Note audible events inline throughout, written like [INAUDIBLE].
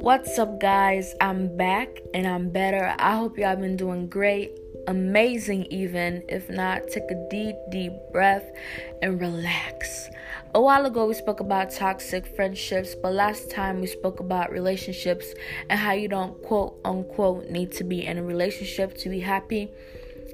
What's up, guys? I'm back and I'm better. I hope y'all been doing great, amazing, even. If not, take a deep, deep breath and relax. A while ago, we spoke about toxic friendships, but last time we spoke about relationships and how you don't quote unquote need to be in a relationship to be happy.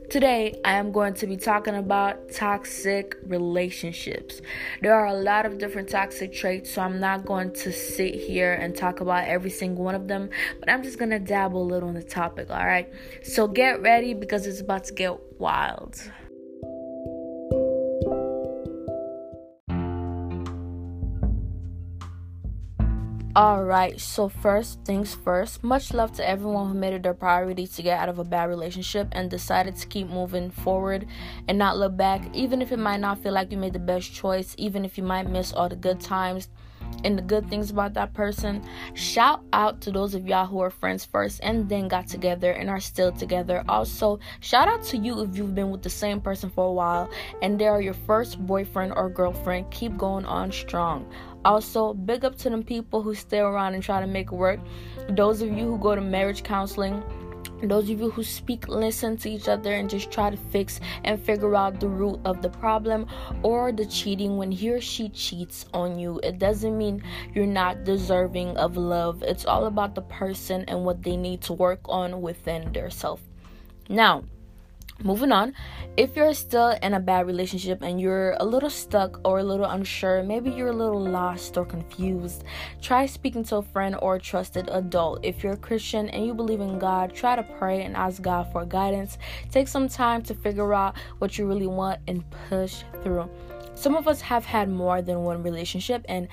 Today, I am going to be talking about toxic relationships. There are a lot of different toxic traits, so I'm not going to sit here and talk about every single one of them, but I'm just going to dabble a little on the topic, all right? So get ready because it's about to get wild. Alright, so first things first, much love to everyone who made it their priority to get out of a bad relationship and decided to keep moving forward and not look back, even if it might not feel like you made the best choice, even if you might miss all the good times and the good things about that person. Shout out to those of y'all who are friends first and then got together and are still together. Also, shout out to you if you've been with the same person for a while and they are your first boyfriend or girlfriend. Keep going on strong. Also, big up to them people who stay around and try to make it work. Those of you who go to marriage counseling, those of you who speak, listen to each other, and just try to fix and figure out the root of the problem or the cheating when he or she cheats on you. It doesn't mean you're not deserving of love. It's all about the person and what they need to work on within their self. Now, Moving on, if you're still in a bad relationship and you're a little stuck or a little unsure, maybe you're a little lost or confused, try speaking to a friend or a trusted adult. If you're a Christian and you believe in God, try to pray and ask God for guidance. Take some time to figure out what you really want and push through. Some of us have had more than one relationship and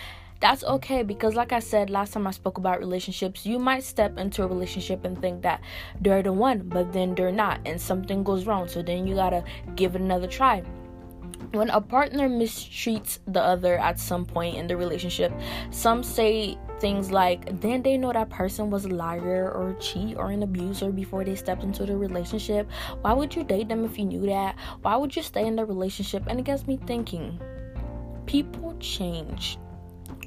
that's okay because like i said last time i spoke about relationships you might step into a relationship and think that they're the one but then they're not and something goes wrong so then you gotta give it another try. When a partner mistreats the other at some point in the relationship some say things like didn't they know that person was a liar or a cheat or an abuser before they stepped into the relationship. Why would you date them if you knew that? Why would you stay in the relationship? And it gets me thinking. People change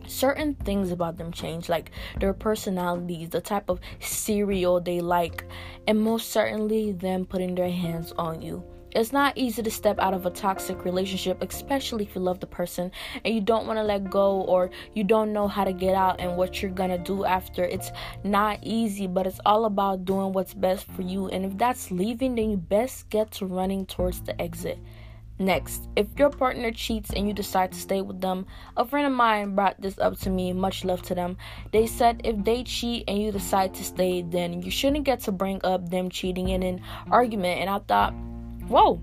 certain things about them change like their personalities the type of cereal they like and most certainly them putting their hands on you it's not easy to step out of a toxic relationship, especially if you love the person and you don't want to let go or you don't know how to get out and what you're going to do after. It's not easy, but it's all about doing what's best for you. And if that's leaving, then you best get to running towards the exit. Next, if your partner cheats and you decide to stay with them, a friend of mine brought this up to me, much love to them. They said if they cheat and you decide to stay, then you shouldn't get to bring up them cheating in an argument. And I thought, whoa,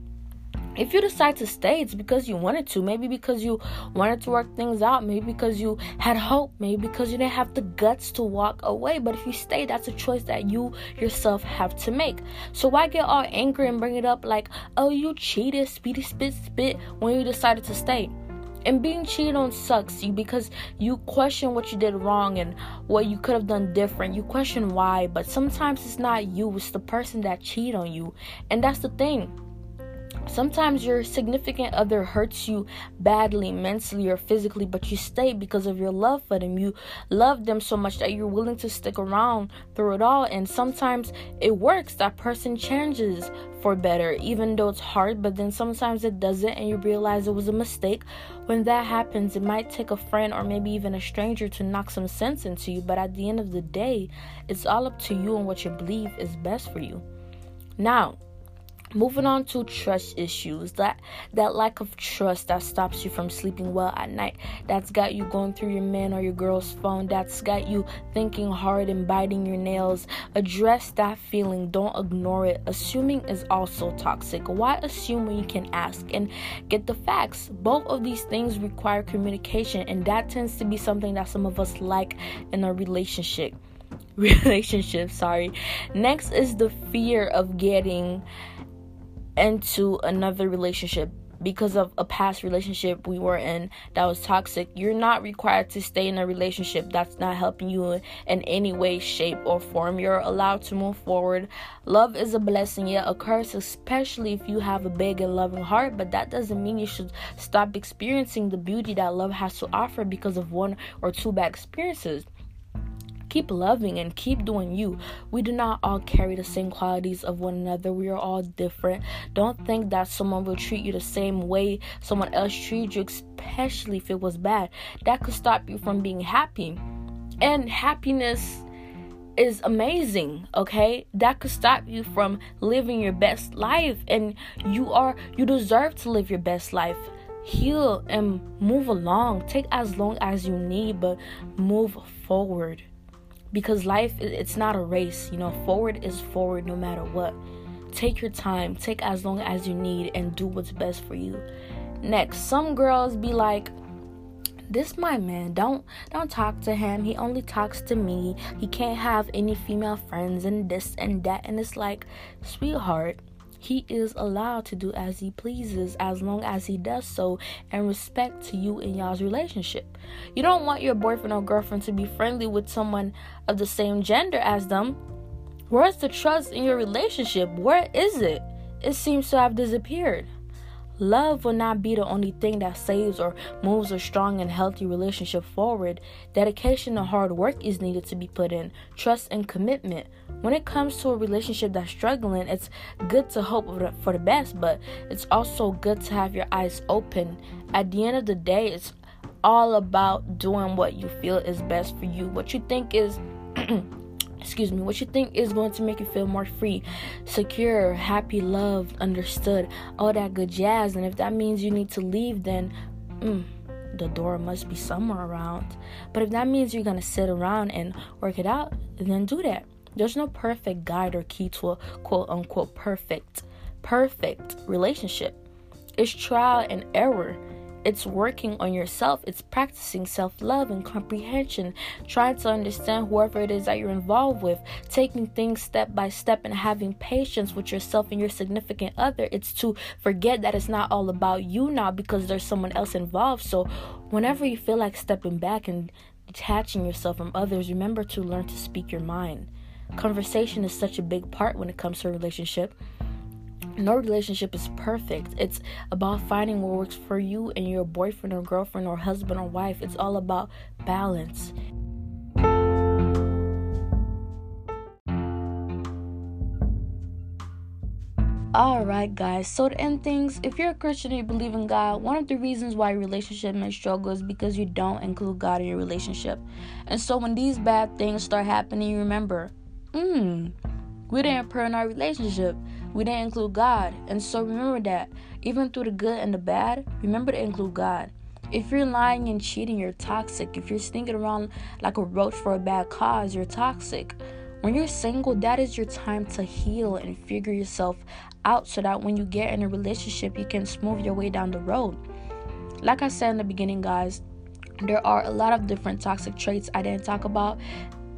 if you decide to stay, it's because you wanted to. Maybe because you wanted to work things out. Maybe because you had hope. Maybe because you didn't have the guts to walk away. But if you stay, that's a choice that you yourself have to make. So why get all angry and bring it up like, oh, you cheated, speedy spit spit when you decided to stay? And being cheated on sucks you because you question what you did wrong and what you could have done different. You question why, but sometimes it's not you, it's the person that cheated on you. And that's the thing Sometimes your significant other hurts you badly, mentally or physically, but you stay because of your love for them. You love them so much that you're willing to stick around through it all. And sometimes it works. That person changes for better, even though it's hard, but then sometimes it doesn't, and you realize it was a mistake. When that happens, it might take a friend or maybe even a stranger to knock some sense into you, but at the end of the day, it's all up to you and what you believe is best for you. Now, moving on to trust issues that that lack of trust that stops you from sleeping well at night that's got you going through your man or your girl's phone that's got you thinking hard and biting your nails. Address that feeling don't ignore it. Assuming is also toxic. Why assume when you can ask and get the facts? Both of these things require communication and that tends to be something that some of us like in a relationship. [LAUGHS] Relationship sorry. Next is the fear of getting into another relationship because of a past relationship we were in that was toxic. You're not required to stay in a relationship that's not helping you in any way, shape, or form. You're allowed to move forward. Love is a blessing, yet a curse, especially if you have a big and loving heart. But that doesn't mean you should stop experiencing the beauty that love has to offer because of one or two bad experiences keep loving and keep doing you. We do not all carry the same qualities of one another. We are all different. Don't think that someone will treat you the same way someone else treated you, especially if it was bad. That could stop you from being happy. And happiness is amazing okay that could stop you from living your best life and you are you deserve to live your best life heal and move along take as long as you need but move forward because life it's not a race you know forward is forward no matter what. Take your time take as long as you need and do what's best for you. Next some girls be like this my man don't don't talk to him he only talks to me he can't have any female friends and this and that and it's like sweetheart he is allowed to do as he pleases as long as he does so and respect to you in y'all's relationship. You don't want your boyfriend or girlfriend to be friendly with someone of the same gender as them. Where's the trust in your relationship? Where is it? It seems to have disappeared. Love will not be the only thing that saves or moves a strong and healthy relationship forward. Dedication and hard work is needed to be put in, trust and commitment. When it comes to a relationship that's struggling, it's good to hope for the best, but it's also good to have your eyes open. At the end of the day, it's all about doing what you feel is best for you. What you think is [CLEARS THROAT] excuse me, what you think is going to make you feel more free, secure, happy, loved, understood, all that good jazz. And if that means you need to leave, then mm, the door must be somewhere around. But if that means you're going to sit around and work it out, then do that. There's no perfect guide or key to a quote unquote perfect, perfect relationship. It's trial and error. It's working on yourself. It's practicing self love and comprehension, trying to understand whoever it is that you're involved with, taking things step by step and having patience with yourself and your significant other. It's to forget that it's not all about you now because there's someone else involved. So, whenever you feel like stepping back and detaching yourself from others, remember to learn to speak your mind. Conversation is such a big part when it comes to a relationship no relationship is perfect. It's about finding what works for you and your boyfriend or girlfriend or husband or wife. It's all about balance. Alright, guys, so to end things, if you're a Christian and you believe in God, one of the reasons why relationship may struggle is because you don't include God in your relationship. And so when these bad things start happening, you remember, hmm, we didn't pray in our relationship we didn't include God. And so remember that. Even through the good and the bad, remember to include God. If you're lying and cheating, you're toxic. If you're sneaking around like a roach for a bad cause, you're toxic. When you're single, that is your time to heal and figure yourself out so that when you get in a relationship, you can smooth your way down the road. Like I said in the beginning, guys, there are a lot of different toxic traits I didn't talk about.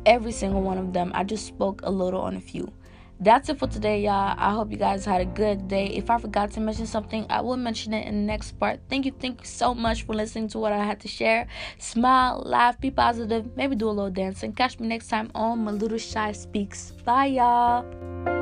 Every single one of them, I just spoke a little on a few that's it for today, y'all. I hope you guys had a good day. If I forgot to mention something, I will mention it in the next part. Thank you, thank you so much for listening to what I had to share. Smile, laugh, be positive, maybe do a little dancing. Catch me next time on My Little Shy Speaks. Bye, y'all.